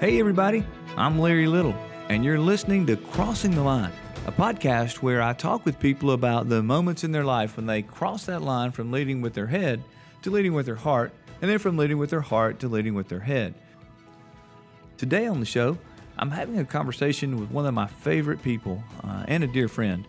Hey, everybody, I'm Larry Little, and you're listening to Crossing the Line, a podcast where I talk with people about the moments in their life when they cross that line from leading with their head to leading with their heart, and then from leading with their heart to leading with their head. Today on the show, I'm having a conversation with one of my favorite people uh, and a dear friend.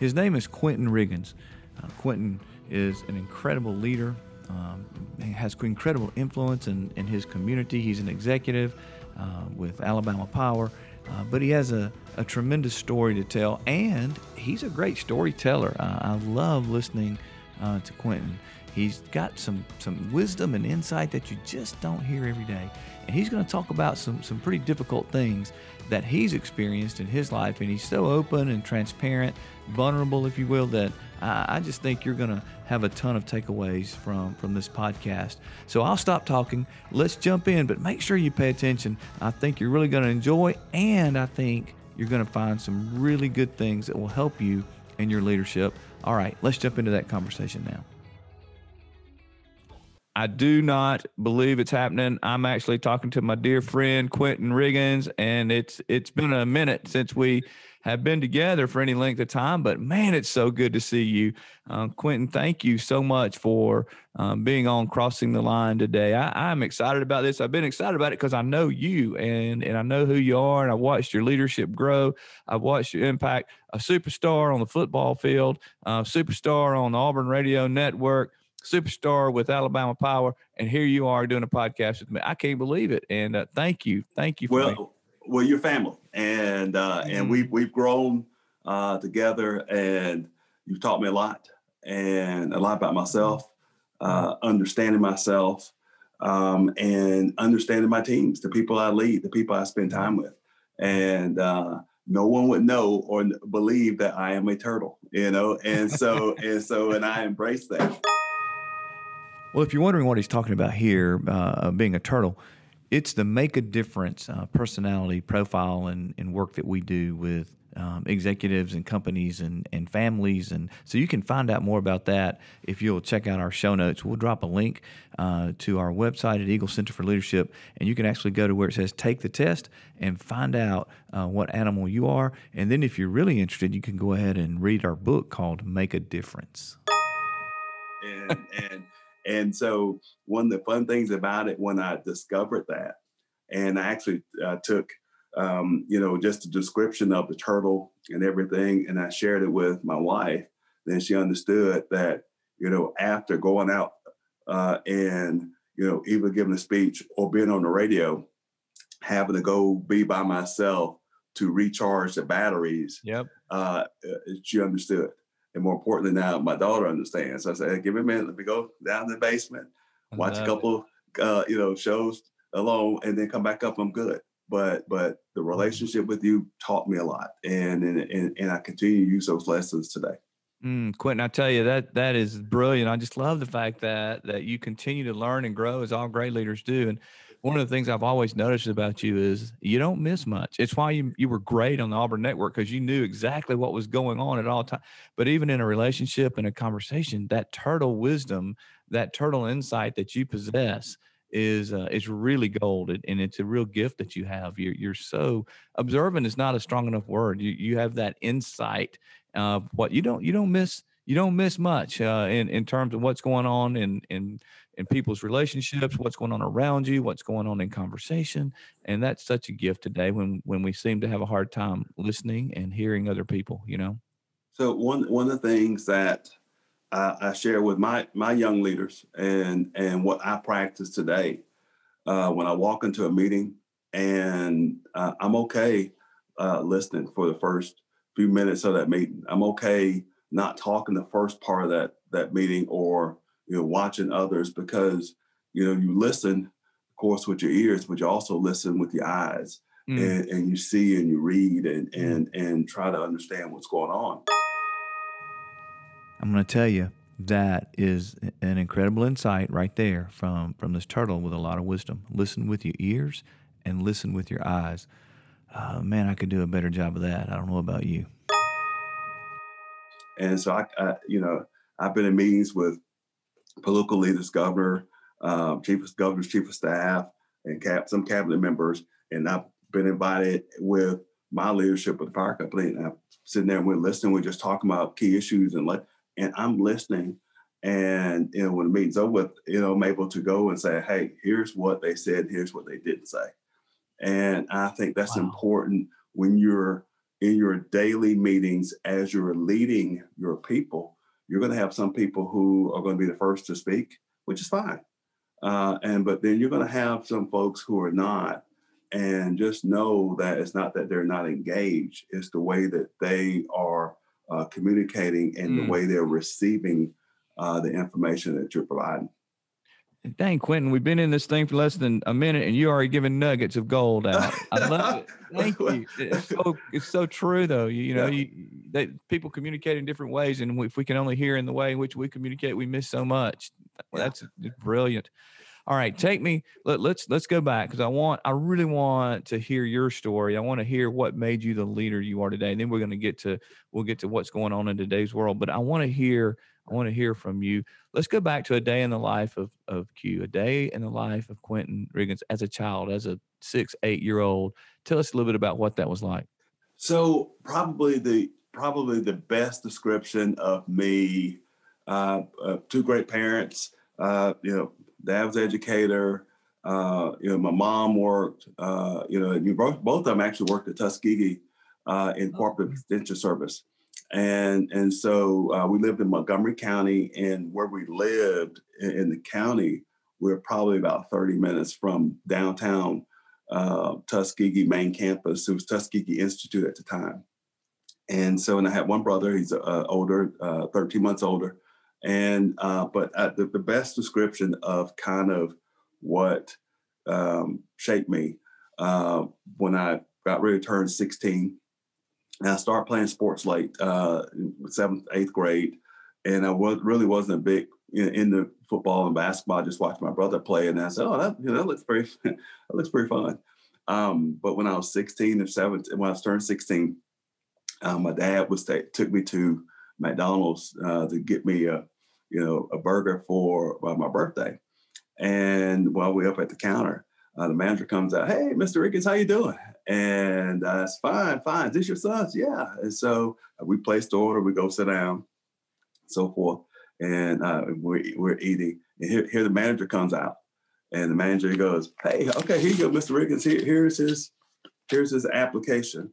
His name is Quentin Riggins. Uh, Quentin is an incredible leader. Um, has incredible influence in, in his community. He's an executive uh, with Alabama Power. Uh, but he has a, a tremendous story to tell, and he's a great storyteller. I love listening uh, to Quentin. He's got some, some wisdom and insight that you just don't hear every day. And he's going to talk about some, some pretty difficult things that he's experienced in his life. And he's so open and transparent, vulnerable, if you will, that I, I just think you're going to have a ton of takeaways from, from this podcast. So I'll stop talking. Let's jump in, but make sure you pay attention. I think you're really going to enjoy, and I think you're going to find some really good things that will help you in your leadership. All right, let's jump into that conversation now. I do not believe it's happening. I'm actually talking to my dear friend Quentin Riggins, and it's it's been a minute since we have been together for any length of time. But man, it's so good to see you, um, Quentin. Thank you so much for um, being on Crossing the Line today. I, I'm excited about this. I've been excited about it because I know you and and I know who you are, and I watched your leadership grow. I've watched your impact, a superstar on the football field, uh, superstar on the Auburn Radio Network superstar with Alabama Power, and here you are doing a podcast with me. I can't believe it. And uh, thank you, thank you. well, me. well, your family, and uh, mm. and we've we've grown uh, together, and you've taught me a lot, and a lot about myself, uh, understanding myself, um, and understanding my teams, the people I lead, the people I spend time with, and uh, no one would know or believe that I am a turtle, you know, and so and so, and I embrace that. Well, if you're wondering what he's talking about here, uh, being a turtle, it's the make a difference uh, personality profile and, and work that we do with um, executives and companies and, and families. And so you can find out more about that if you'll check out our show notes. We'll drop a link uh, to our website at Eagle Center for Leadership, and you can actually go to where it says take the test and find out uh, what animal you are. And then if you're really interested, you can go ahead and read our book called Make a Difference. And, and and so one of the fun things about it when I discovered that, and I actually uh, took, um, you know, just a description of the turtle and everything, and I shared it with my wife. Then she understood that, you know, after going out uh, and you know, either giving a speech or being on the radio, having to go be by myself to recharge the batteries. Yep. Uh, she understood. And more importantly, now my daughter understands. I said, hey, give me a minute. Let me go down to the basement, watch a couple, uh, you know, shows alone, and then come back up. I'm good. But but the mm-hmm. relationship with you taught me a lot, and and and, and I continue to use those lessons today. Mm, Quentin, I tell you that that is brilliant. I just love the fact that that you continue to learn and grow as all great leaders do. And one of the things I've always noticed about you is you don't miss much. It's why you you were great on the Auburn Network because you knew exactly what was going on at all times. But even in a relationship and a conversation, that turtle wisdom, that turtle insight that you possess is uh, is really gold, and it's a real gift that you have. You're you're so observant is not a strong enough word. You you have that insight of what you don't you don't miss you don't miss much uh, in in terms of what's going on in in in people's relationships, what's going on around you, what's going on in conversation, and that's such a gift today when when we seem to have a hard time listening and hearing other people. You know. So one one of the things that I, share with my my young leaders and and what I practice today uh, when I walk into a meeting and uh, I'm okay uh, listening for the first few minutes of that meeting. I'm okay not talking the first part of that that meeting or you know watching others because you know you listen of course with your ears but you also listen with your eyes mm. and, and you see and you read and mm. and and try to understand what's going on. I'm going to tell you that is an incredible insight right there from from this turtle with a lot of wisdom. Listen with your ears and listen with your eyes. Uh, man i could do a better job of that. I don't know about you and so I, I you know i've been in meetings with political leaders, governor, um, chief of governors, chief of staff, and cap, some cabinet members, and I've been invited with my leadership with the power company, and I'm sitting there and we're listening. We're just talking about key issues and let, and I'm listening. And you know, when the meeting's over with, you know, I'm able to go and say, "Hey, here's what they said. Here's what they didn't say." And I think that's wow. important when you're in your daily meetings as you're leading your people. You're going to have some people who are going to be the first to speak, which is fine. Uh, and but then you're going to have some folks who are not and just know that it's not that they're not engaged it's the way that they are uh, communicating and mm. the way they're receiving uh, the information that you're providing Dang, Quentin, we've been in this thing for less than a minute, and you already giving nuggets of gold out. I love it. Thank you. It's so it's so true, though. You, you know, yeah. you, they, people communicate in different ways, and if we can only hear in the way in which we communicate, we miss so much. That's brilliant. All right, take me. Let, let's let's go back because I want I really want to hear your story. I want to hear what made you the leader you are today. And then we're going to get to we'll get to what's going on in today's world. But I want to hear I want to hear from you. Let's go back to a day in the life of of Q, a day in the life of Quentin Riggins as a child, as a six eight year old. Tell us a little bit about what that was like. So probably the probably the best description of me. Uh, uh, two great parents. Uh, you know, dad was educator. Uh, you know, my mom worked. Uh, you know, you both both of them actually worked at Tuskegee uh, in cooperative extension service, and and so uh, we lived in Montgomery County, and where we lived in, in, the county, we are probably about thirty minutes from downtown uh, Tuskegee main campus. It was Tuskegee Institute at the time, and so and I had one brother. He's uh, older, thirteen months older and uh, but uh, the, the, best description of kind of what um, shaped me uh, when I got ready to turn 16. And I started playing sports late, uh, seventh, eighth grade, and I was really wasn't a big you know, into football and basketball. I just watched my brother play, and I said, "Oh, that you know that looks pretty that looks pretty fun." Um, but when I was 16 or 17, when I was turned 16, um, my dad was t- took me to McDonald's uh, to get me a you know, a burger for uh, my birthday. And while we're up at the counter, uh, the manager comes out, "Hey, Mr. Riggins, how you doing?" And uh, it's fine, fine. Is this your son's? Yeah. And so uh, we place the order, we go sit down, so forth, and uh, we're we're eating. And here, here the manager comes out, and the manager goes, "Hey, okay, here you go, Mr. Riggins. Here, here's his here's his application,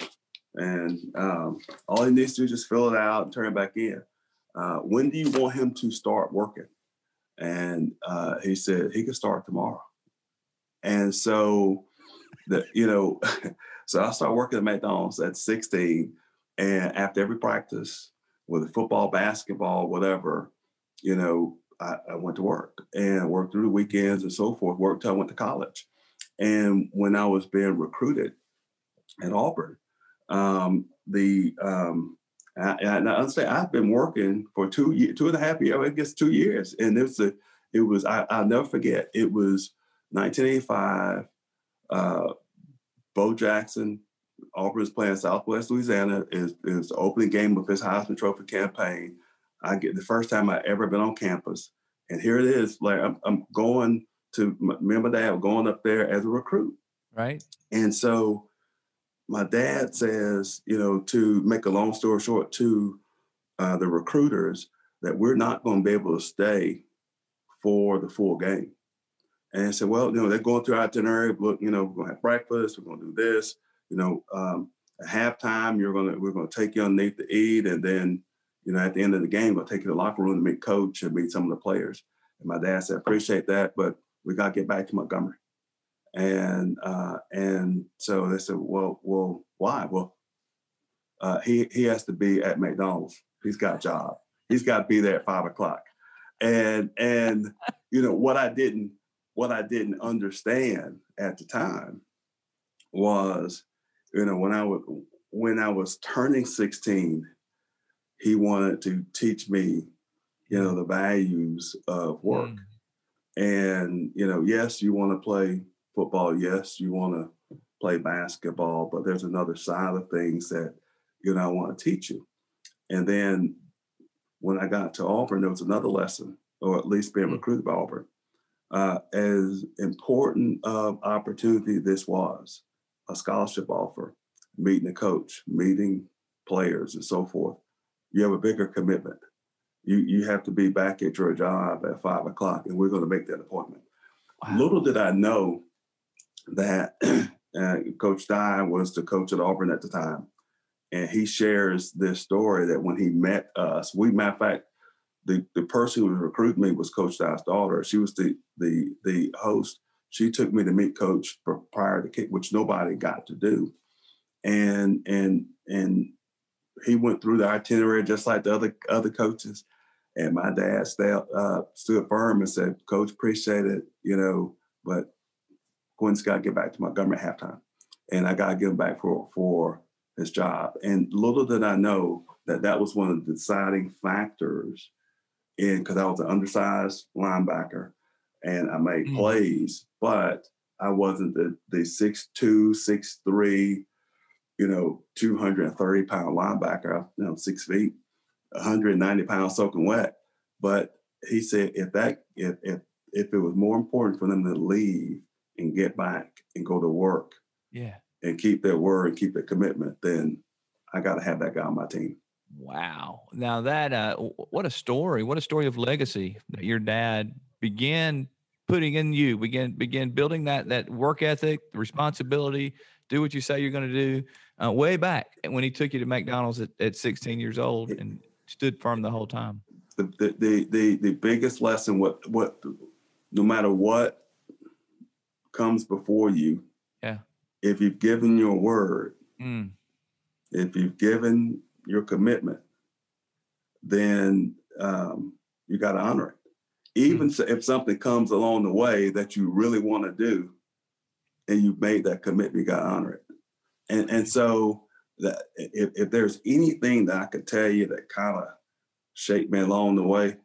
and um, all he needs to do is just fill it out and turn it back in." Uh, when do you want him to start working? And uh, he said he could start tomorrow. And so, the you know, so I started working at McDonald's at 16, and after every practice, whether football, basketball, whatever, you know, I, I went to work and worked through the weekends and so forth. Worked till I went to college. And when I was being recruited at Auburn, um, the um, I, and I understand I've been working for two years, two and a half years, I guess two years. And it was, a, it was I, will never forget, it was 1985. Uh, Bo Jackson, Auburn is playing Southwest Louisiana, is, is the opening game of his Heisman Trophy campaign. I get the first time I ever been on campus. And here it is, like I'm, I'm going to, remember that, I'm going up there as a recruit. Right. And so my dad says, you know, to make a long story short, to uh, the recruiters that we're not going to be able to stay for the full game. And I said, well, you know, they're going through our itinerary. Look, you know, we're going to have breakfast. We're going to do this. You know, um, at halftime, you're going to we're going to take you underneath to eat, and then, you know, at the end of the game, we'll take you to the locker room to meet coach and meet some of the players. And my dad said, appreciate that, but we got to get back to Montgomery. And uh, and so they said, well, well, why? Well, uh, he he has to be at McDonald's. He's got a job. He's got to be there at five o'clock. And and you know what I didn't what I didn't understand at the time was, you know, when I was when I was turning 16, he wanted to teach me, you know, the values of work. Mm. And, you know, yes, you want to play football, yes, you want to play basketball, but there's another side of things that you know I want to teach you. And then when I got to Auburn, there was another lesson, or at least being hmm. recruited by Auburn. Uh, as important of opportunity this was, a scholarship offer, meeting a coach, meeting players, and so forth, you have a bigger commitment. You you have to be back at your job at five o'clock, and we're going to make that appointment. Wow. Little did I know that uh, Coach Dye was the coach at Auburn at the time, and he shares this story that when he met us, we matter of fact, the the person who recruited me was Coach Dye's daughter. She was the the the host. She took me to meet Coach prior to kick, which nobody got to do, and and and he went through the itinerary just like the other other coaches. And my dad stayed, uh, stood firm and said, "Coach, appreciate it, you know, but Got to get back to Montgomery halftime, and I got to give him back for for his job." And little did I know that that was one of the deciding factors in because I was an undersized linebacker, and I made mm. plays, but I wasn't the the six two, six three you know, 230 pound linebacker, you know, six feet, 190 pounds soaking wet. But he said if that if if if it was more important for them to leave and get back and go to work, yeah, and keep their word and keep their commitment, then I got to have that guy on my team. Wow! Now that uh, what a story! What a story of legacy that your dad began putting in you, began began building that that work ethic, responsibility, do what you say you're going to do uh, way back when he took you to McDonald's at, at 16 years old and stood firm the whole time. The, the, the, the, the biggest lesson, what, what, no matter what comes before you, yeah. if you've given your word, mm. if you've given your commitment, then um, you got to honor it. Even mm. if something comes along the way that you really want to do, and you've made that commitment, you got to honor it and and so that if, if there's anything that I could tell you that kind of shaped me along the way,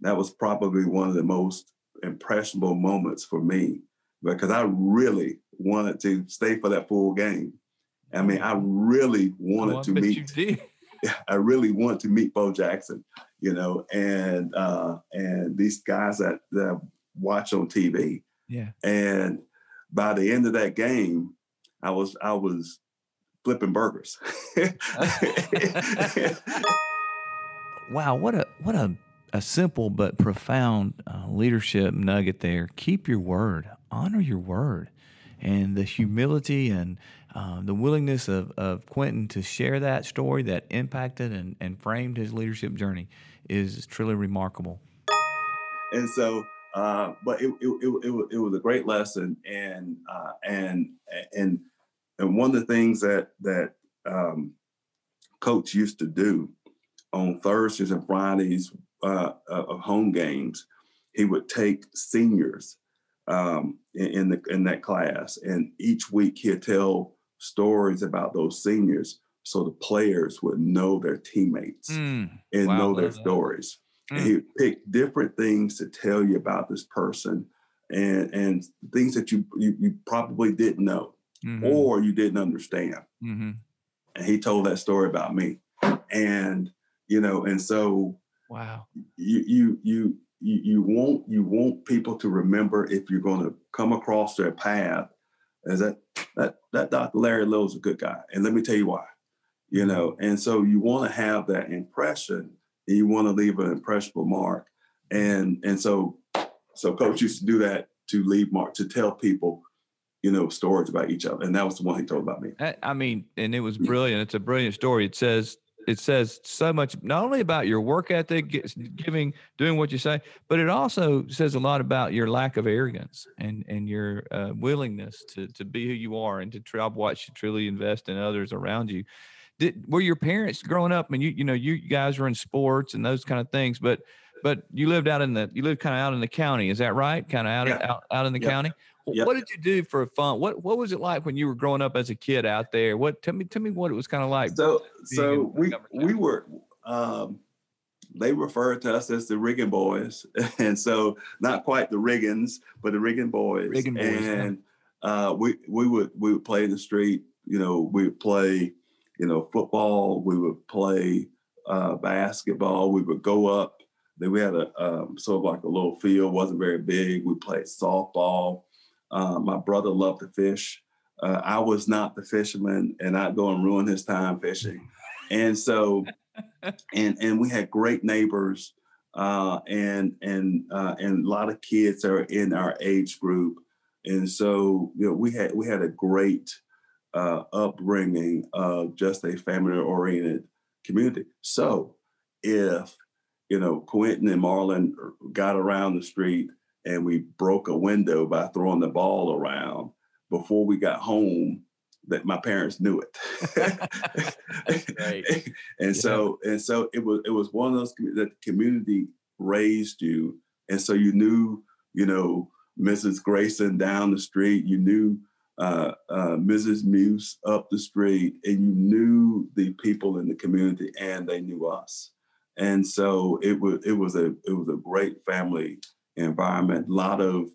that was probably one of the most impressionable moments for me because I really wanted to stay for that full game. I mean, I really wanted oh, I to meet. I really want to meet Bo Jackson, you know, and uh, and these guys that that I watch on TV. Yeah. And by the end of that game, I was I was flipping burgers. wow, what a what a a simple but profound uh, leadership nugget there. Keep your word, honor your word, and the humility and uh, the willingness of, of Quentin to share that story that impacted and, and framed his leadership journey is truly remarkable. And so, uh, but it, it, it, it, was a great lesson, and uh, and and and one of the things that that um, coach used to do on Thursdays and Fridays uh, uh, of home games, he would take seniors um, in, in, the in that class, and each week he'd tell stories about those seniors, so the players would know their teammates mm, and wow, know their stories. Mm. And he'd pick different things to tell you about this person, and and things that you, you, you probably didn't know mm-hmm. or you didn't understand. Mm-hmm. And he told that story about me. And, you know, and so wow. You you you you, you want you want people to remember if you're going to come across their path as that that that Dr. Larry Little's a good guy. And let me tell you why. You know, and so you want to have that impression and you want to leave an impressionable mark. And and so so coach used to do that to leave mark to tell people you know, stories about each other. And that was the one he told about me. I mean, and it was brilliant. It's a brilliant story. It says, it says so much, not only about your work ethic, giving, doing what you say, but it also says a lot about your lack of arrogance and, and your uh, willingness to, to be who you are and to try watch you truly invest in others around you. Did, were your parents growing up? I mean, you, you know, you guys were in sports and those kind of things, but, but you lived out in the, you lived kind of out in the county. Is that right? Kind of out, yeah. out, out in the yeah. county. Yep. What did you do for fun? What What was it like when you were growing up as a kid out there? What tell me tell me what it was kind of like. So so we we were um, they referred to us as the Riggin Boys, and so not quite the Riggins, but the Riggin Boys. Riggin Boys, and yeah. uh, we we would we would play in the street. You know, we would play, you know, football. We would play uh, basketball. We would go up. Then we had a um, sort of like a little field, wasn't very big. We played softball. Uh, my brother loved to fish. uh, I was not the fisherman, and I'd go and ruin his time fishing. And so, and and we had great neighbors, uh, and and uh, and a lot of kids are in our age group, and so you know we had we had a great uh, upbringing of just a family oriented community. So if you know Quentin and Marlon got around the street and we broke a window by throwing the ball around before we got home that my parents knew it. And yeah. so and so it was it was one of those that the community raised you and so you knew you know mrs grayson down the street you knew uh, uh, mrs muse up the street and you knew the people in the community and they knew us. And so it was it was a it was a great family environment. A lot of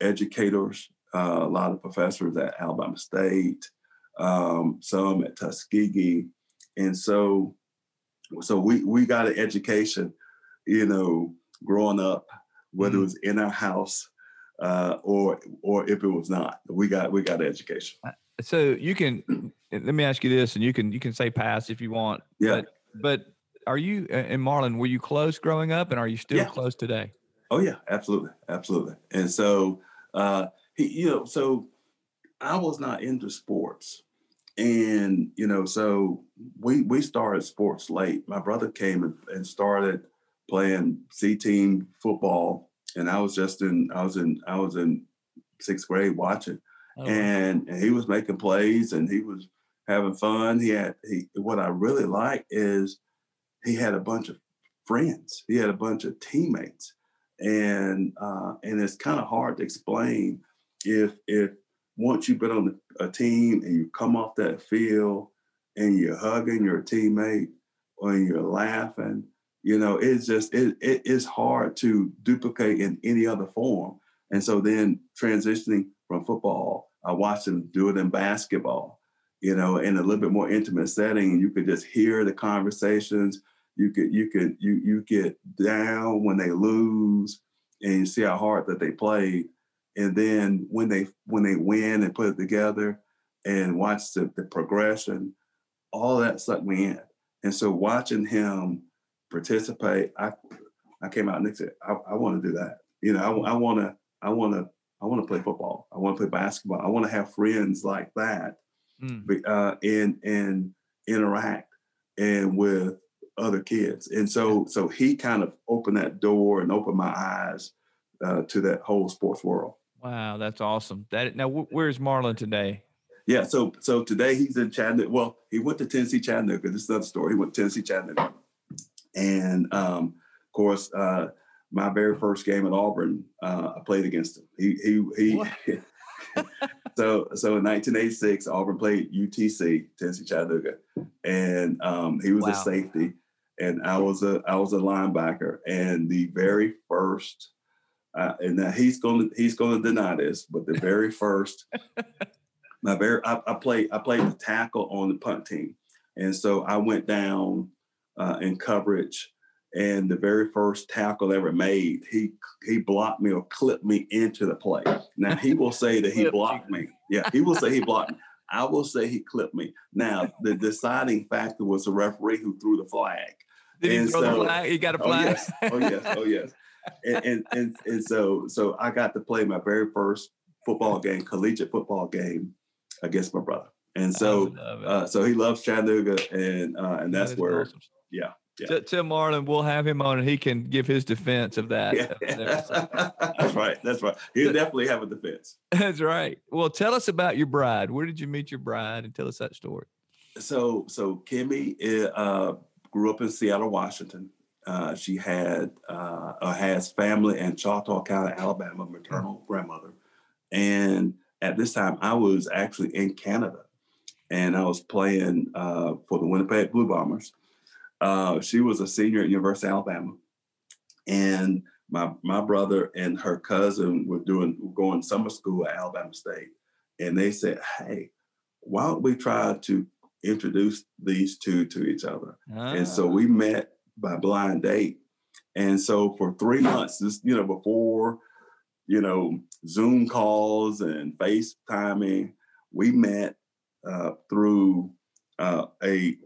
educators, uh, a lot of professors at Alabama State, um, some at Tuskegee, and so so we we got an education, you know, growing up, whether mm-hmm. it was in our house uh, or or if it was not, we got we got education. Uh, so you can let me ask you this, and you can you can say pass if you want. Yeah. But, but are you and Marlon? Were you close growing up, and are you still yeah. close today? Oh yeah, absolutely, absolutely. And so uh, he, you know, so I was not into sports, and you know, so we we started sports late. My brother came and, and started playing C team football, and I was just in I was in I was in sixth grade watching, oh. and, and he was making plays and he was having fun. He had he what I really like is he had a bunch of friends. He had a bunch of teammates and uh, and it's kind of hard to explain if if once you've been on a team and you come off that field and you're hugging your teammate or you're laughing, you know, it's just it, it is hard to duplicate in any other form. And so then transitioning from football, I watched them do it in basketball, you know, in a little bit more intimate setting, you could just hear the conversations you could you could you you get down when they lose and you see how hard that they played. And then when they when they win and put it together and watch the, the progression all that sucked me in. And so watching him participate i i came out and said i, I want to do that. You know i want to i want to i want to play football. I want to play basketball. I want to have friends like that mm. uh, and and interact and with other kids. And so so he kind of opened that door and opened my eyes uh, to that whole sports world. Wow, that's awesome. That now where's Marlon today? Yeah, so so today he's in Chattanooga. Well, he went to Tennessee Chattanooga. This is another story. He went to Tennessee Chattanooga, and um, of course, uh, my very first game at Auburn, uh, I played against him. He he he. so so in 1986, Auburn played UTC, Tennessee Chattanooga, and um, he was wow. a safety and I was a I was a linebacker. And the very first, uh, and now he's going to he's going to deny this, but the very first, my very I, I played I played the tackle on the punt team, and so I went down uh, in coverage. And the very first tackle ever made, he he blocked me or clipped me into the play. Now he will say that he blocked me. Yeah, he will say he blocked me. I will say he clipped me. Now, the deciding factor was the referee who threw the flag. Did he throw so, the flag? He got a flag. Oh yes, oh yes, oh yes. and, and and and so so I got to play my very first football game, collegiate football game against my brother. And so uh, so he loves Chattanooga, and uh, and that's that where awesome. yeah. Yeah. Tim Marlon, we'll have him on and he can give his defense of that. Yeah. that's right. That's right. He'll definitely have a defense. That's right. Well, tell us about your bride. Where did you meet your bride and tell us that story? So, so Kimmy eh, uh, grew up in Seattle, Washington. Uh, she had uh, has family in Choctaw County, Alabama, maternal mm-hmm. grandmother. And at this time, I was actually in Canada, and I was playing uh, for the Winnipeg Blue Bombers. Uh, she was a senior at University of Alabama, and my my brother and her cousin were doing were going summer school at Alabama State, and they said, "Hey, why don't we try to introduced these two to each other. Ah. And so we ah. met by blind date. And so for three months, this, you know, before, you know, Zoom calls and FaceTiming, we met uh, through uh, a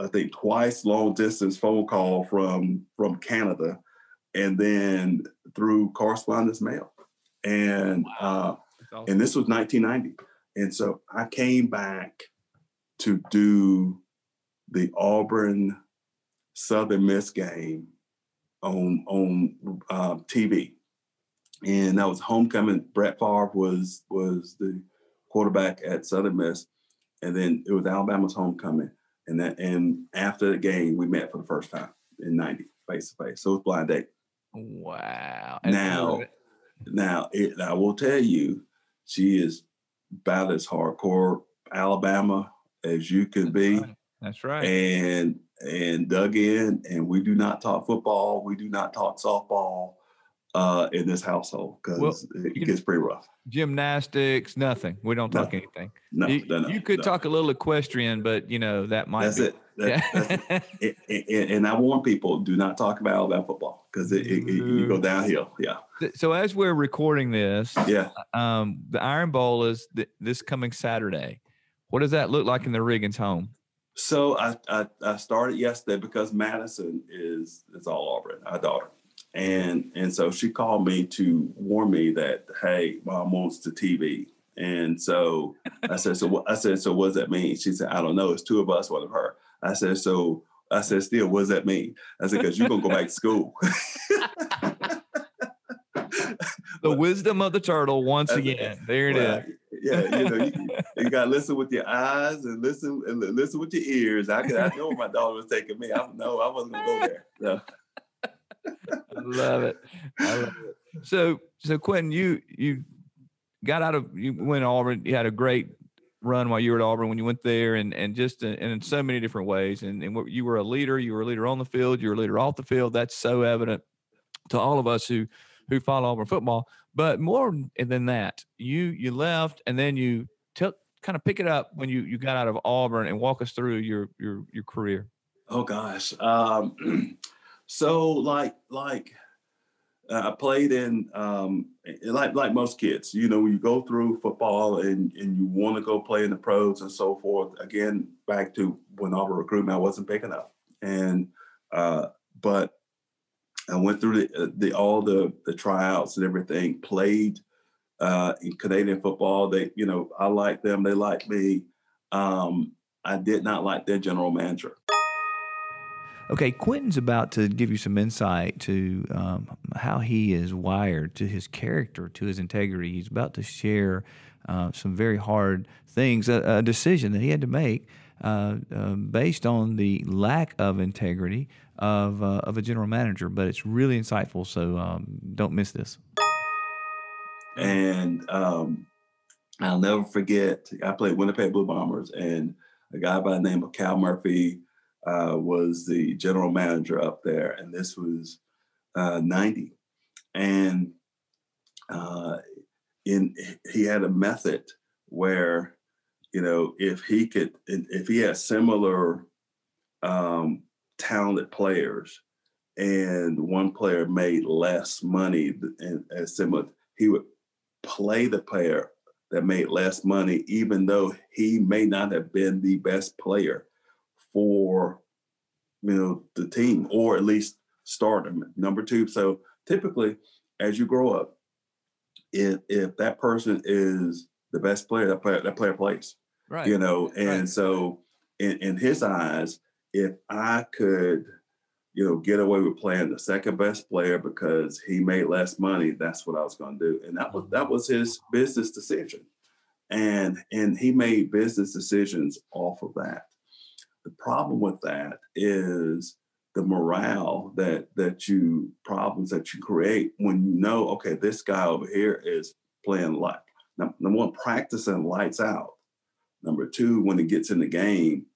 I think twice long distance phone call from from Canada, and then through correspondence mail, and uh, awesome. and this was 1990, and so I came back to do the Auburn Southern Miss game on on uh, TV, and that was homecoming. Brett Favre was was the quarterback at Southern Miss, and then it was Alabama's homecoming. And that and after the game we met for the first time in 90 face to face. So it was blind date. Wow. Now now it, i will tell you she is about as hardcore alabama as you can that's be right. that's right and and dug in and we do not talk football we do not talk softball uh, in this household because well, it gets pretty rough. Gymnastics, nothing. We don't talk no, anything. No, you, no, you could no. talk a little equestrian, but you know that might. That's be, it. That, yeah. that's it. it, it. And I warn people: do not talk about Alabama football because it, you go downhill. Yeah. So as we're recording this, yeah, um, the Iron Bowl is th- this coming Saturday. What does that look like in the Riggins home? So I, I, I started yesterday because Madison is is all Auburn, our daughter. And and so she called me to warn me that hey mom wants the tv and so i said so what i said so what does that mean? She said i don't know. It's two of us one of her. I said so i said still what does that mean? I said because you're gonna go back to school. The wisdom of the turtle once again. There it well, is. Yeah you know you, you, gotta listen with your eyes and listen and listen with your ears i could i know where my daughter was taking me i know i wasn't gonna go there so. I love it. I love it. So, so Quentin, you you got out of you went to Auburn. You had a great run while you were at Auburn when you went there, and and just in, and in so many different ways. And and you were a leader. You were a leader on the field. You were a leader off the field. That's so evident to all of us who who follow Auburn football. But more than that, you you left, and then you took kind of pick it up when you you got out of Auburn and walk us through your your your career. Oh gosh. Um, So like like uh, I played in um, like like most kids, you know, when you go through football and and you want to go play in the pros and so forth. Again, back to when Auburn recruitment, I wasn't big enough, and uh, but I went through the, uh, the all the the tryouts and everything. Played uh, in Canadian football. They, you know, I like them. They like me. Um, I did not like their general manager. Okay, Quentin's about to give you some insight to um, how he is wired, to his character, to his integrity. He's about to share uh, some very hard things, a, a, decision that he had to make uh, uh, based on the lack of integrity of, uh, of a general manager. But it's really insightful, so um, don't miss this. And um, I'll never forget, I played Winnipeg Blue Bombers, and a guy by the name of Cal Murphy uh, was the general manager up there, and this was uh, 90. And uh, in he had a method where, you know, if he could, if he had similar um, talented players, and one player made less money and as similar, he would play the player that made less money, even though he may not have been the best player for you know the team or at least start them. Number two, so typically as you grow up, if if that person is the best player, that player that player plays. Right. You know, and right. so in, in his eyes, if I could, you know, get away with playing the second best player because he made less money, that's what I was gonna do. And that was that was his business decision. And and he made business decisions off of that. The problem with that is the morale that that you problems that you create when you know, okay, this guy over here is playing light. Number one, practicing lights out. Number two, when it gets in the game,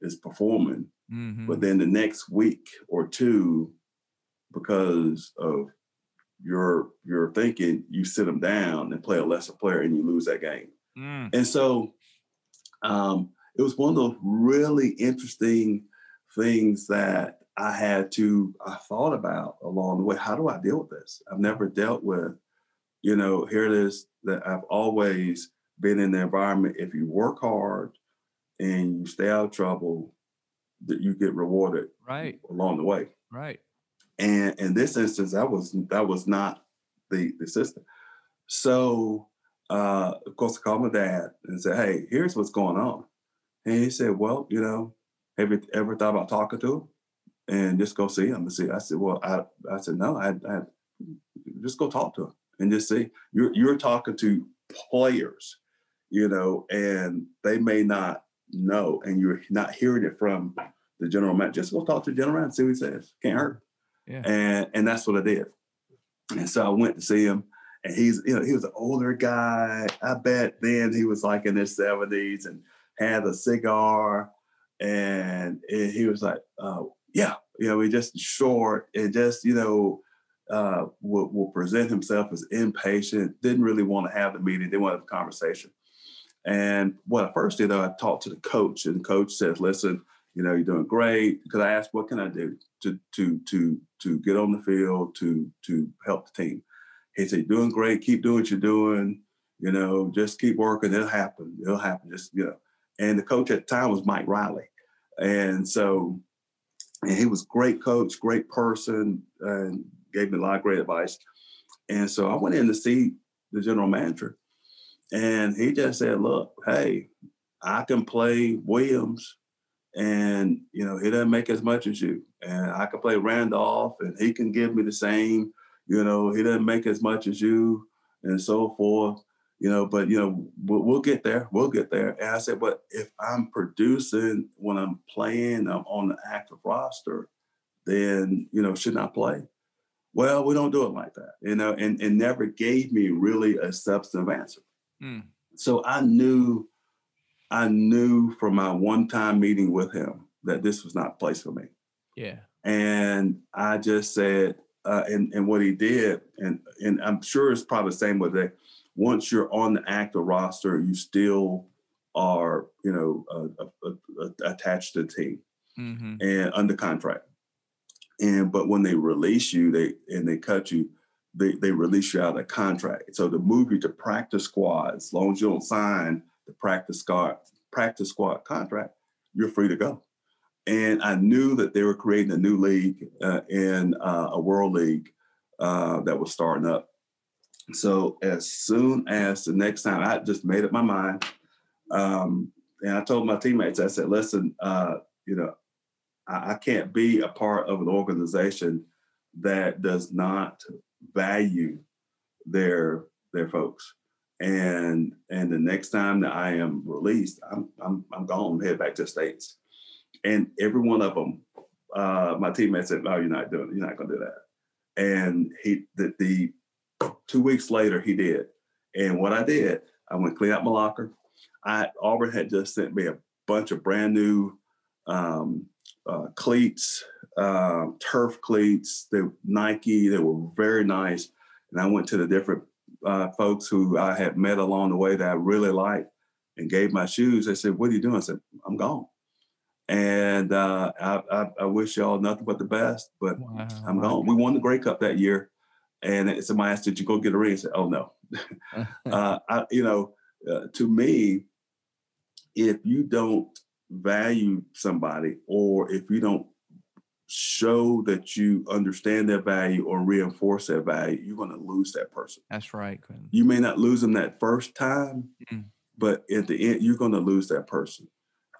is performing. Mm-hmm. But then the next week or two, because of your your thinking, you sit them down and play a lesser player and you lose that game. Mm. And so um, it was one of those really interesting things that I had to, I thought about along the way. How do I deal with this? I've never dealt with, you know, here it is that I've always been in the environment. If you work hard and you stay out of trouble, that you get rewarded right along the way. Right. And in this instance, that was that was not the the system. So uh, of course, I called my dad and said, "Hey, here's what's going on." And he said, "Well, you know, have you ever thought about talking to him and just go see him and see?" I said, "Well, I I said no, I, I just go talk to him and just see. You're you're talking to players, you know, and they may not know, and you're not hearing it from the general manager. Just go talk to the general manager, see what he says. Can't hurt." Yeah. And and that's what I did. And so I went to see him and he's you know he was an older guy. I bet then he was like in his seventies and had a cigar, and, and he was like, uh, yeah, you know, he just short and just you know uh, will, will present himself as impatient. Didn't really want to have the meeting. Didn't want to have a conversation. And what I first did, though, I talked to the coach, and the coach says, "Listen, you know, you're doing great." Because I asked, "What can I do to to to to get on the field to to help the team?" He said, doing great. Keep doing what you're doing. You know, just keep working. It'll happen. It'll happen. Just, you know. And the coach at the time was Mike Riley. And so, and he was great coach, great person, and gave me a lot of great advice. And so I went in to see the general manager. And he just said, look, hey, I can play Williams and you know he doesn't make as much as you and i can play randolph and he can give me the same you know, he doesn't make as much as you and so forth, you know, but, you know, we'll, we'll get there. We'll get there. And I said, but if I'm producing when I'm playing, I'm on the active roster, then, you know, shouldn't I play? Well, we don't do it like that, you know, and, and never gave me really a substantive answer. Mm. So I knew, I knew from my one time meeting with him that this was not a place for me. Yeah. And I just said, uh, and, and what he did, and, and I'm sure it's probably the same with that. Once you're on the active roster, you still are, you know, uh, uh, uh, attached to the team mm-hmm. and under contract. And but when they release you, they and they cut you, they they release you out of contract. So to move you to practice squad, as long as you don't sign the practice squad practice squad contract, you're free to go. And I knew that they were creating a new league uh, in uh, a world league uh, that was starting up. So as soon as the next time, I just made up my mind. Um, and I told my teammates, I said, listen, uh, you know, I, I can't be a part of an organization that does not value their their folks. And and the next time that I am released, I'm I'm I'm gone, head back to the States. And every one of them, uh, my teammates said, "No, you're not doing. You're not going to do that." And he, the, the two weeks later, he did. And what I did, I went clean out my locker. I Auburn had just sent me a bunch of brand new um, uh, cleats, uh, turf cleats. the Nike. They were very nice. And I went to the different uh, folks who I had met along the way that I really liked and gave my shoes. They said, "What are you doing?" I said, "I'm gone." And uh, I, I, I, wish y'all nothing but the best, but wow. I'm gone. We won the Grey Cup that year. And somebody asked, Did you go get a ring? I said, Oh, no. uh, I, you know, uh, to me, if you don't value somebody or if you don't show that you understand their value or reinforce their value, you're going to lose that person. That's right, Quentin. You may not lose them that first time, mm-hmm. but at the end, you're going to lose that person.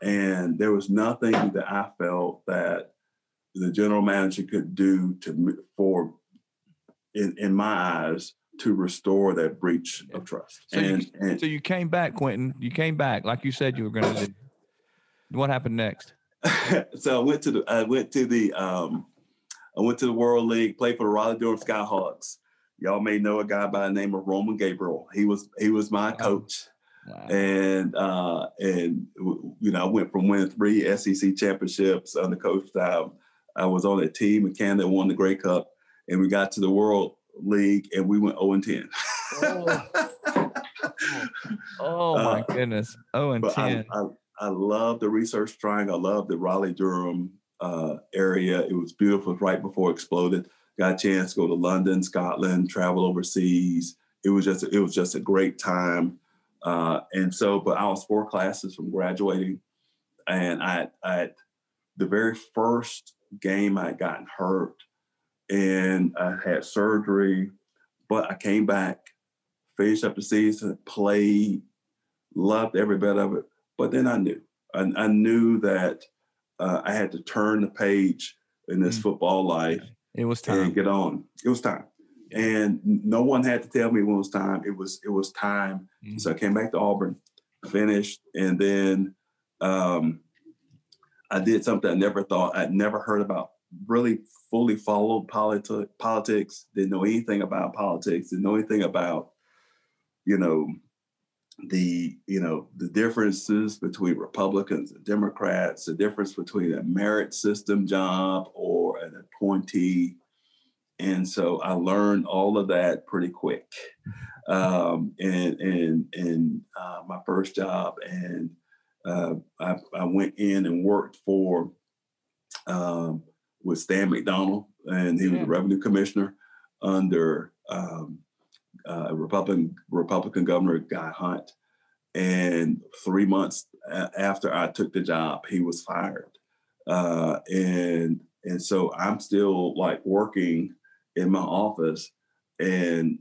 And there was nothing that I felt that the general manager could do to for, in, in my eyes, to restore that breach of trust. So, and, you, and, so you came back, Quentin. You came back like you said you were going to do. What happened next? so I went to the I went to the um, I went to the World League, played for the Raleigh Durham Skyhawks. Y'all may know a guy by the name of Roman Gabriel. He was he was my coach. Wow. And uh, and you know, I went from winning three SEC championships under Coach Dye. I was on a team in Canada won the Grey Cup, and we got to the World League, and we went 0 and 10. oh. oh my uh, goodness, 0 and 10. I, I, I love the research triangle. I love the Raleigh Durham uh, area. It was beautiful right before it exploded. Got a chance to go to London, Scotland, travel overseas. It was just it was just a great time Uh, and so, but I was four classes from graduating, and I, I, the very first game I had gotten hurt, and I had surgery, but I came back, finished up the season, played, loved every bit of it. But then I knew, I, I knew that uh, I had to turn the page in this mm-hmm. football life. It was time. And get on. It was time and no one had to tell me when it was time. It was it was time. Mm-hmm. So I came back to Auburn, finished, and then um, I did something I never thought I'd never heard about. Really fully followed politi- politics. Didn't know anything about politics. Didn't know anything about you know the you know the differences between Republicans and Democrats. The difference between a merit system job or an appointee and so I learned all of that pretty quick. Um, and and and uh, my first job, and uh, I, I, went in and worked for um, with Stan McDonald, and he was the revenue commissioner under um, uh, Republican Republican Governor Guy Hunt. And three months after I took the job, he was fired, uh, and and so I'm still like working in my office, and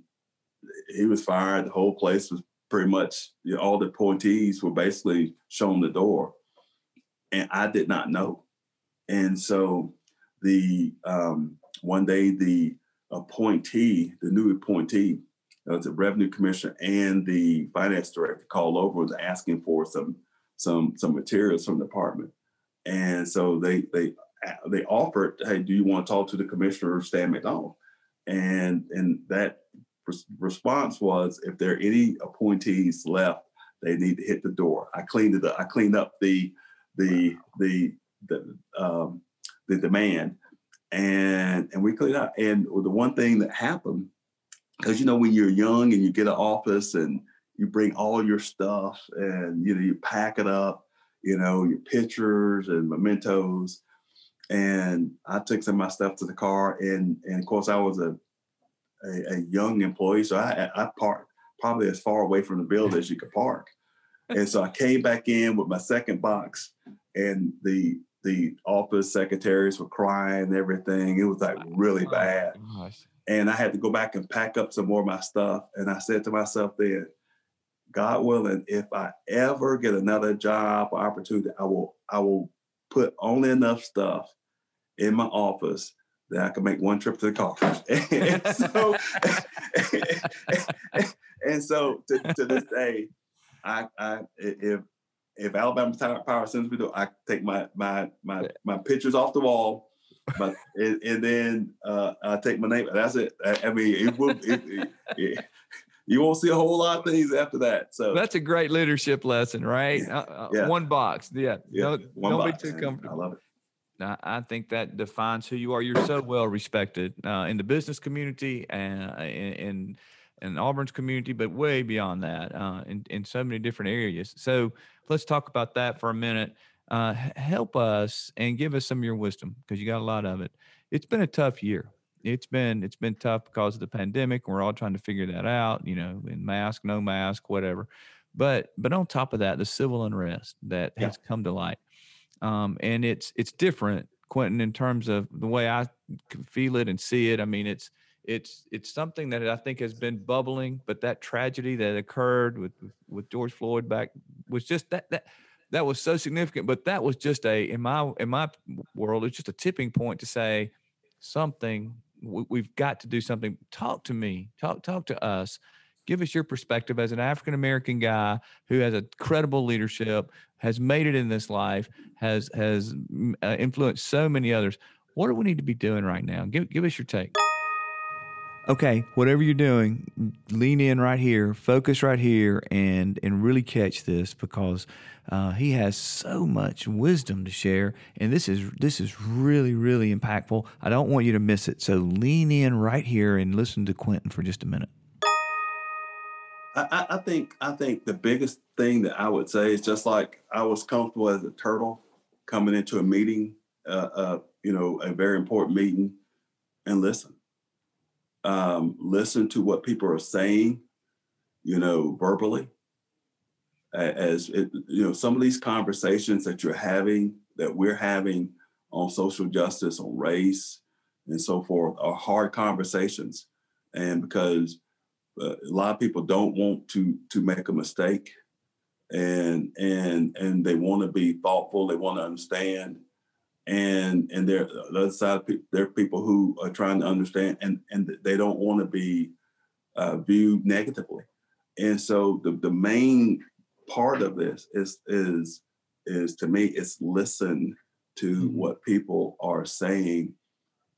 he was fired. The whole place was pretty much you know, all the appointees were basically shown the door, and I did not know. And so the um, one day the appointee, the new appointee, uh, the revenue commissioner and the finance director called over and was asking for some some some materials from the department, and so they they they offered, hey, do you want to talk to the commissioner, Stan McDonald? and and that response was if there are any appointees left they need to hit the door. I cleaned it up i cleaned up the the the the um, the demand and and we cleaned up. And the one thing that happened because you know when you're young and you get an office and you bring all your stuff and you know you pack it up you know your pictures and mementos. And I took some of my stuff to the car, and and of course I was a a, a young employee, so I I parked probably as far away from the building as you could park, and so I came back in with my second box, and the the office secretaries were crying and everything. It was like really bad, and I had to go back and pack up some more of my stuff. And I said to myself then, God willing, if I ever get another job or opportunity, I will I will put only enough stuff in my office that I can make one trip to the car. and so, and so to, to, this day, I, I if if Alabama Power sends me to, I take my my my my pictures off the wall, but and, and then uh, I take my name. That's it. I, I mean, it will. It, it, it, you won't see a whole lot of things after that. So that's a great leadership lesson, right? Yeah. Uh, uh One box, yeah. yeah. One don't box, be too comfortable. I love it. I think that defines who you are. You're so well respected uh, in the business community and uh, in, in Auburn's community, but way beyond that uh, in, in so many different areas. So let's talk about that for a minute. Uh, help us and give us some of your wisdom because you got a lot of it. It's been a tough year. It's been it's been tough because of the pandemic. We're all trying to figure that out. You know, in mask, no mask, whatever. But but on top of that, the civil unrest that yeah. has come to light um, and it's it's different, Quentin, in terms of the way I feel it and see it. I mean, it's it's it's something that I think has been bubbling, but that tragedy that occurred with with George Floyd back was just that that that was so significant. But that was just a in my in my world, it's just a tipping point to say something. We've got to do something. Talk to me. Talk talk to us give us your perspective as an African American guy who has a credible leadership, has made it in this life, has has uh, influenced so many others. What do we need to be doing right now? Give give us your take. Okay, whatever you're doing, lean in right here, focus right here, and and really catch this because uh, he has so much wisdom to share, and this is this is really really impactful. I don't want you to miss it. So lean in right here and listen to Quentin for just a minute. I, I think I think the biggest thing that I would say is just like I was comfortable as a turtle coming into a meeting, uh, uh, you know, a very important meeting, and listen. Um, listen to what people are saying, you know, verbally, as it, you know, some of these conversations that you're having, that we're having on social justice, on race, and so forth, are hard conversations, and because uh, a lot of people don't want to to make a mistake, and and and they want to be thoughtful, they want to understand, and and there the other side, there are people who are trying to understand, and and they don't want to be uh, viewed negatively, and so the the main part of this is is is to me is listen to mm-hmm. what people are saying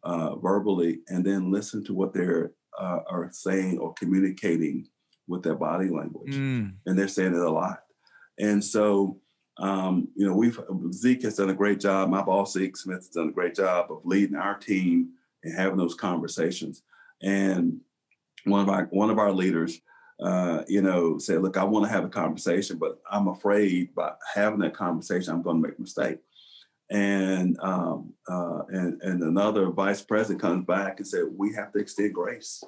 uh, verbally and then listen to what they're uh, are saying or communicating with their body language mm. and they're saying it a lot and so um, you know we've zeke has done a great job my boss zeke smith has done a great job of leading our team and having those conversations and one of our one of our leaders uh, you know, said, look, I want to have a conversation, but I'm afraid by having that conversation, I'm going to make a mistake. And um, uh, and and another vice president comes back and said, we have to extend grace,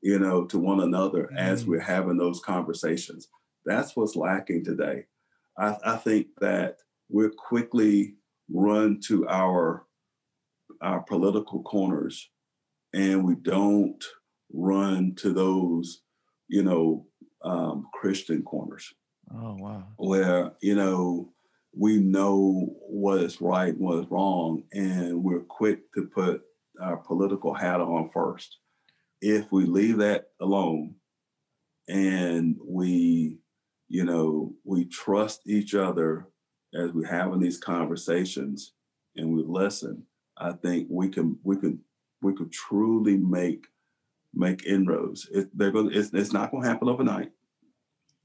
you know, to one another mm-hmm. as we're having those conversations. That's what's lacking today. I, I think that we're quickly run to our our political corners, and we don't run to those you know, um, Christian corners. Oh, wow. Where, you know, we know what is right and what is wrong, and we're quick to put our political hat on first. If we leave that alone and we, you know, we trust each other as we're having these conversations and we listen, I think we can we can we could truly make make inroads. It, they're going. It's, it's not going to happen overnight,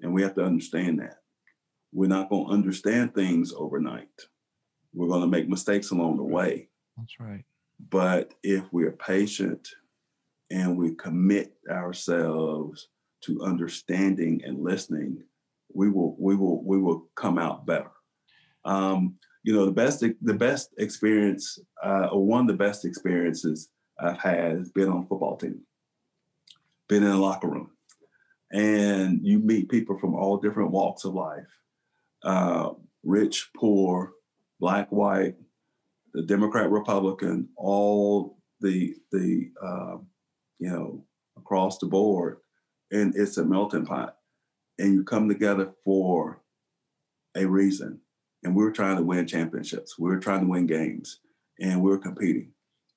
and we have to understand that. We're not going to understand things overnight. We're going to make mistakes along the way. That's right. But if we're patient and we commit ourselves to understanding and listening, we will we will we will come out better. Um, you know, the best the best experience, uh, or one of the best experiences I've had has been on a football team been in a locker room, and you meet people from all different walks of life, uh, rich, poor, black, white, the Democrat, Republican, all the the uh, you know across the board, and it's a melting pot, and you come together for a reason. And we were trying to win championships. We were trying to win games, and we were competing,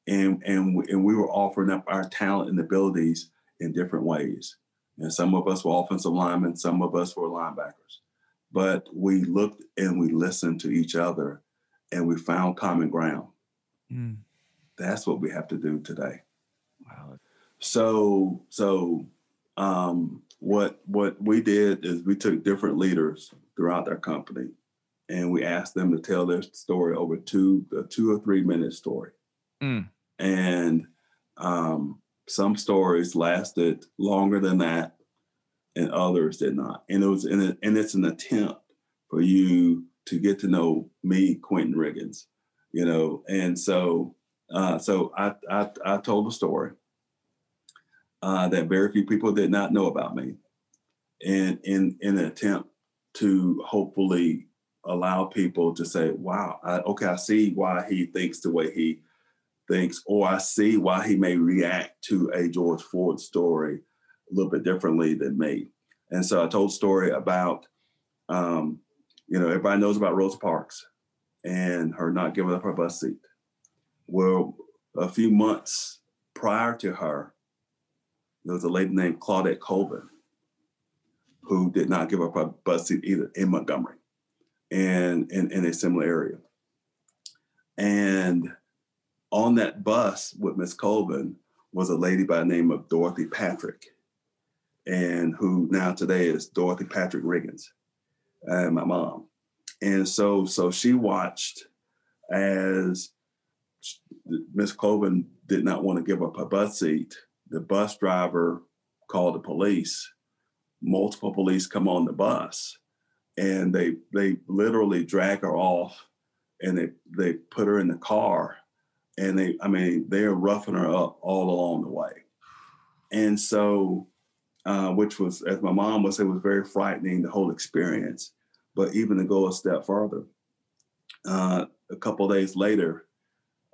and and and we were offering up our talent and abilities in different ways. And some of us were offensive linemen, some of us were linebackers. But we looked and we listened to each other and we found common ground. Mm. That's what we have to do today. Wow. So, so um, what what we did is we took different leaders throughout our company and we asked them to tell their story over two a two or three minute story. Mm. And um, some stories lasted longer than that, and others did not. And it was in a, and it's an attempt for you to get to know me, Quentin Riggins, you know. And so, uh, so I, I I told a story uh, that very few people did not know about me, and in in an attempt to hopefully allow people to say, "Wow, I, okay, I see why he thinks the way he thinks, or I see why he may react to a George Floyd story a little bit differently than me. And so I told a story about, um, you know, everybody knows about Rosa Parks and her not giving up her bus seat. Well, a few months prior to her, there was a lady named Claudette Colvin who did not give up her bus seat either in Montgomery and in, a similar area. And on that bus with Miss Colvin was a lady by the name of Dorothy Patrick, and who now today is Dorothy Patrick Riggins, and my mom. And so, so she watched as Miss Colvin did not want to give up her bus seat. The bus driver called the police. Multiple police come on the bus, and they they literally drag her off, and they they put her in the car and they, I mean, they're roughing her up all along the way. And so, uh, which was, as my mom would say, was very frightening, the whole experience. But even to go a step further, uh, a couple days later,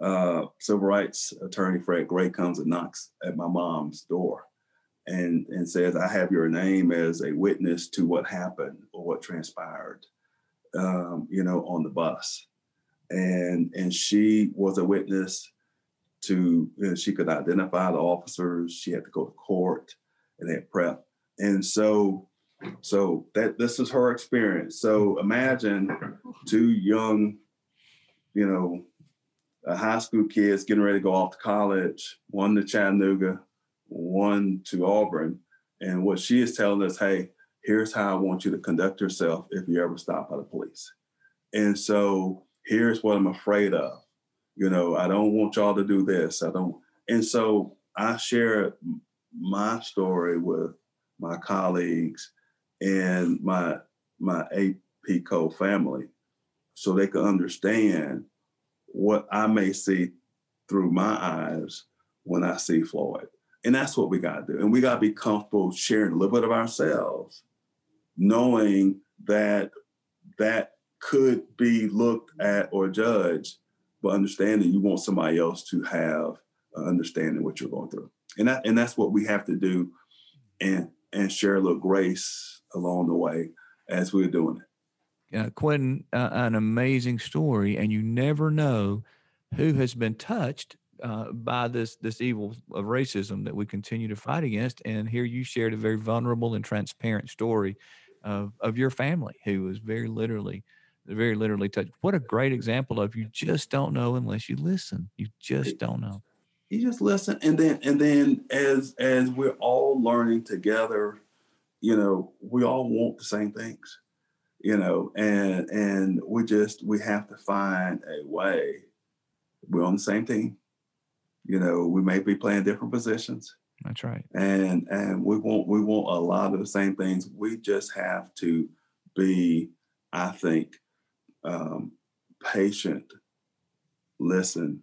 uh, civil rights attorney Fred Gray comes and knocks at my mom's door and, and says, I have your name as a witness to what happened or what transpired, um, you know, on the bus. And, and she was a witness to, you know, she could identify the officers. She had to go to court and had prep. And so, so that this is her experience. So imagine two young, you know, high school kids getting ready to go off to college, one to Chattanooga, one to Auburn. And what she is telling us, hey, here's how I want you to conduct yourself if you ever stop by the police. And so here's what I'm afraid of. You know, I don't want y'all to do this. I don't. And so I share my story with my colleagues and my my APCo family so they can understand what I may see through my eyes when I see Floyd. And that's what we got to do. And we got to be comfortable sharing a little bit of ourselves, knowing that that could be looked at or judged, but understanding you want somebody else to have understanding what you're going through. And that and that's what we have to do and and share a little grace along the way as we're doing it uh, Quentin, uh, an amazing story, and you never know who has been touched uh, by this this evil of racism that we continue to fight against. And here you shared a very vulnerable and transparent story of of your family who was very literally very literally touched. What a great example of you just don't know unless you listen. You just don't know. You just listen, and then and then as as we're all learning together, you know, we all want the same things you know, and and we just we have to find a way. We're on the same team. You know, we may be playing different positions. That's right. And and we want we want a lot of the same things. We just have to be, I think, um, patient, listen,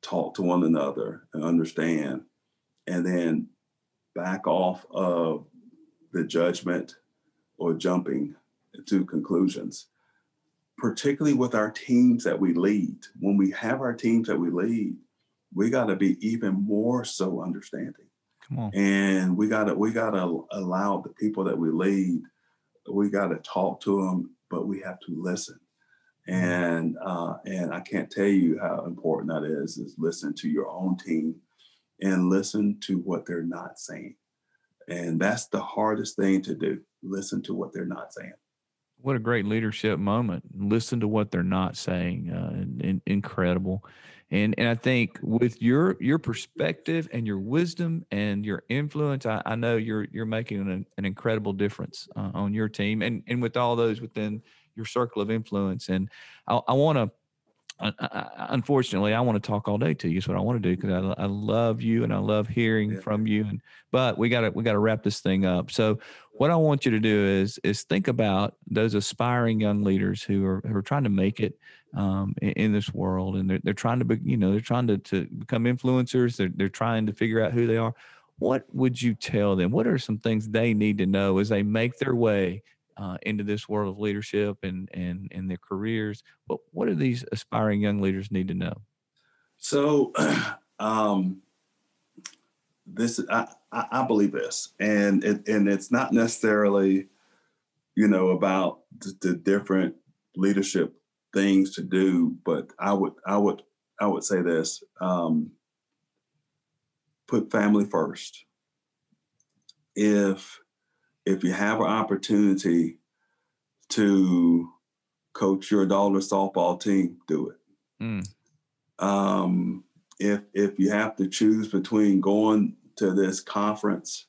talk to one another, and understand, and then back off of the judgment or jumping to conclusions, particularly with our teams that we lead. When we have our teams that we lead, we got to be even more so understanding. Come on. And we got to we got to allow the people that we lead. We got to talk to them, but we have to listen. And uh, and I can't tell you how important that is. Is listen to your own team, and listen to what they're not saying. And that's the hardest thing to do. Listen to what they're not saying what a great leadership moment. Listen to what they're not saying. Uh, incredible. And, and I think with your your perspective and your wisdom and your influence, I, I know you're you're making an, an incredible difference uh, on your team and, and with all those within your circle of influence. And I, I want to unfortunately, I want to talk all day to you. Is what I want to do because I, I love you and I love hearing yeah. from you. And but we got to we got to wrap this thing up. So what I want you to do is is think about those aspiring young leaders who are who are trying to make it um, in, in, this world, and they're they're trying to be, you know they're trying to to become influencers. They're they're trying to figure out who they are. What would you tell them? What are some things they need to know as they make their way uh, into this world of leadership and and and their careers. But what do these aspiring young leaders need to know? So, um, this I, I believe this, and it, and it's not necessarily, you know, about the, the different leadership things to do, but I would I would I would say this: um, put family first. If if you have an opportunity to coach your daughter softball team, do it. Mm. Um, if if you have to choose between going to this conference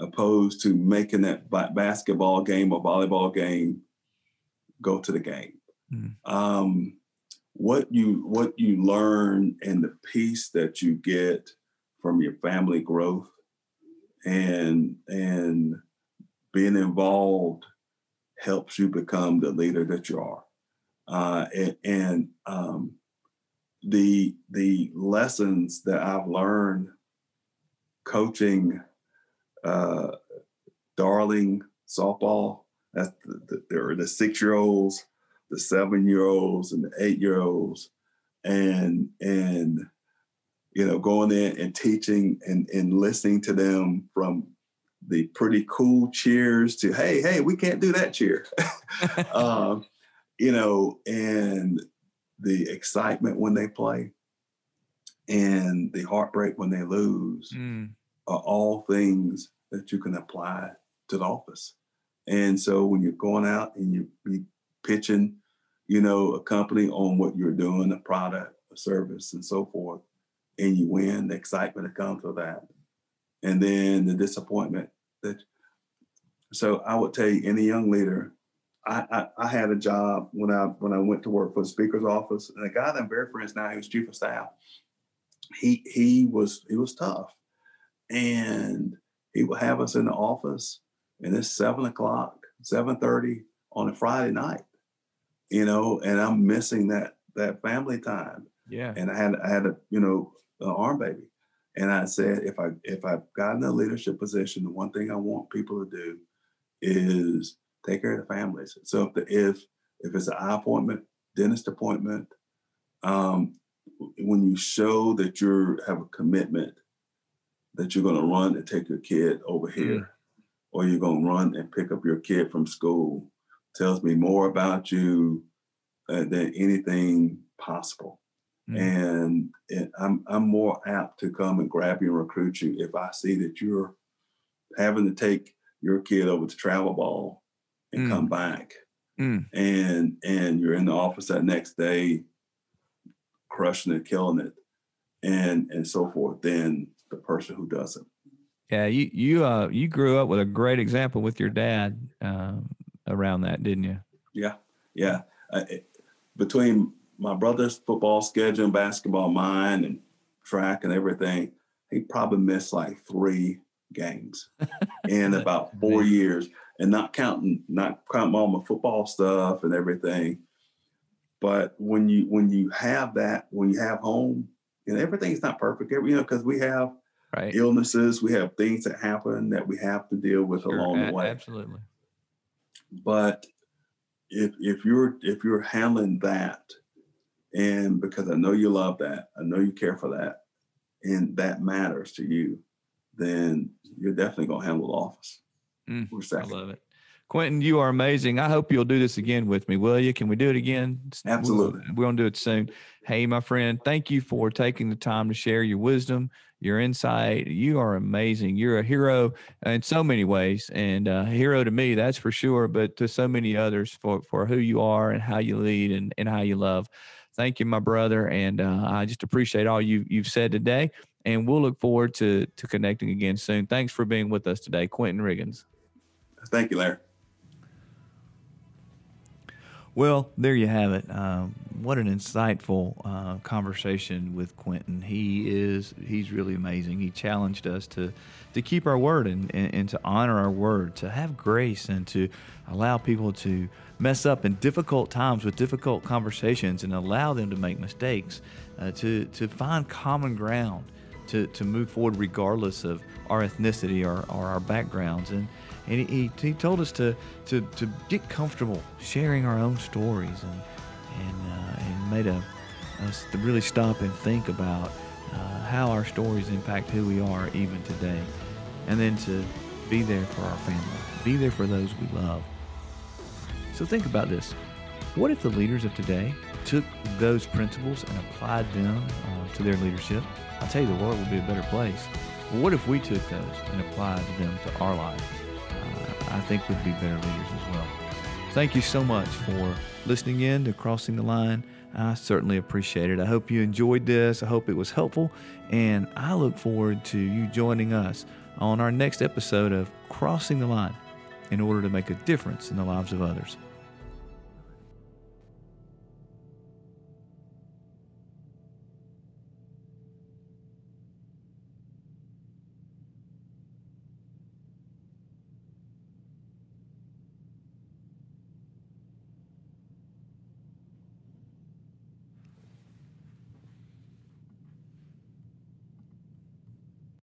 opposed to making that basketball game or volleyball game, go to the game. Mm. Um, what you what you learn and the peace that you get from your family growth and and being involved helps you become the leader that you are. Uh, and, and um, the the lessons that I've learned coaching uh, Darling softball, That's the, the, there are the six year olds, the seven year olds, and the eight year olds, and and you know going in and teaching and and listening to them from the pretty cool cheers to hey hey we can't do that cheer, um, you know, and the excitement when they play and the heartbreak when they lose mm. are all things that you can apply to the office. And so when you're going out and you are pitching, you know, a company on what you're doing, a product, a service, and so forth, and you win, the excitement that comes with that, and then the disappointment that. So I would tell you, any young leader, I, I, I had a job when I when I went to work for the speaker's office, and a guy that I'm very friends now, he was chief of staff. He he was he was tough, and he would have us in the office and it's seven o'clock, seven thirty on a Friday night, you know, and I'm missing that that family time. Yeah. And I had I had a you know an arm baby, and I said if I if I've gotten a leadership position, the one thing I want people to do is take care of the families. So if the, if if it's an eye appointment, dentist appointment, um, when you show that you have a commitment that you're going to run and take your kid over here. Mm or you're going to run and pick up your kid from school tells me more about you uh, than anything possible. Mm. And it, I'm, I'm more apt to come and grab you and recruit you if I see that you're having to take your kid over to travel ball and mm. come back. Mm. And and you're in the office that next day, crushing it, killing it, and and so forth, than the person who doesn't. Yeah, you you uh you grew up with a great example with your dad uh, around that, didn't you? Yeah, yeah. Uh, it, between my brother's football schedule and basketball, mine and track and everything, he probably missed like three games in about four years, and not counting not counting all my football stuff and everything. But when you when you have that, when you have home, and everything's not perfect, you know, because we have right. illnesses, we have things that happen that we have to deal with sure, along the way. Absolutely. But if if you're if you're handling that, and because I know you love that, I know you care for that, and that matters to you, then you're definitely gonna handle the office. Mm, I love it. Quentin, you are amazing. I hope you'll do this again with me, will you? Can we do it again? Absolutely. We're, we're going to do it soon. Hey, my friend, thank you for taking the time to share your wisdom, your insight. You are amazing. You're a hero in so many ways, and a hero to me, that's for sure, but to so many others for, for who you are and how you lead and, and how you love. Thank you, my brother. And uh, I just appreciate all you, you've said today. And we'll look forward to, to connecting again soon. Thanks for being with us today, Quentin Riggins. Thank you, Larry. Well, there you have it. Uh, what an insightful uh, conversation with Quentin. He is he's really amazing. He challenged us to to keep our word and, and, and, to honor our word, to have grace and to allow people to mess up in difficult times with difficult conversations and allow them to make mistakes, uh, to to find common ground, to, to move forward regardless of our ethnicity or, or our backgrounds. And and he, he told us to, to, to get comfortable sharing our own stories and, and, uh, and made a, us to really stop and think about uh, how our stories impact who we are even today. And then to be there for our family, be there for those we love. So think about this. What if the leaders of today took those principles and applied them uh, to their leadership? I'll tell you, the world would be a better place. But what if we took those and applied them to our life? I think would be better leaders as well. Thank you so much for listening in to Crossing the Line. I certainly appreciate it. I hope you enjoyed this. I hope it was helpful. And I look forward to you joining us on our next episode of Crossing the Line in order to make a difference in the lives of others.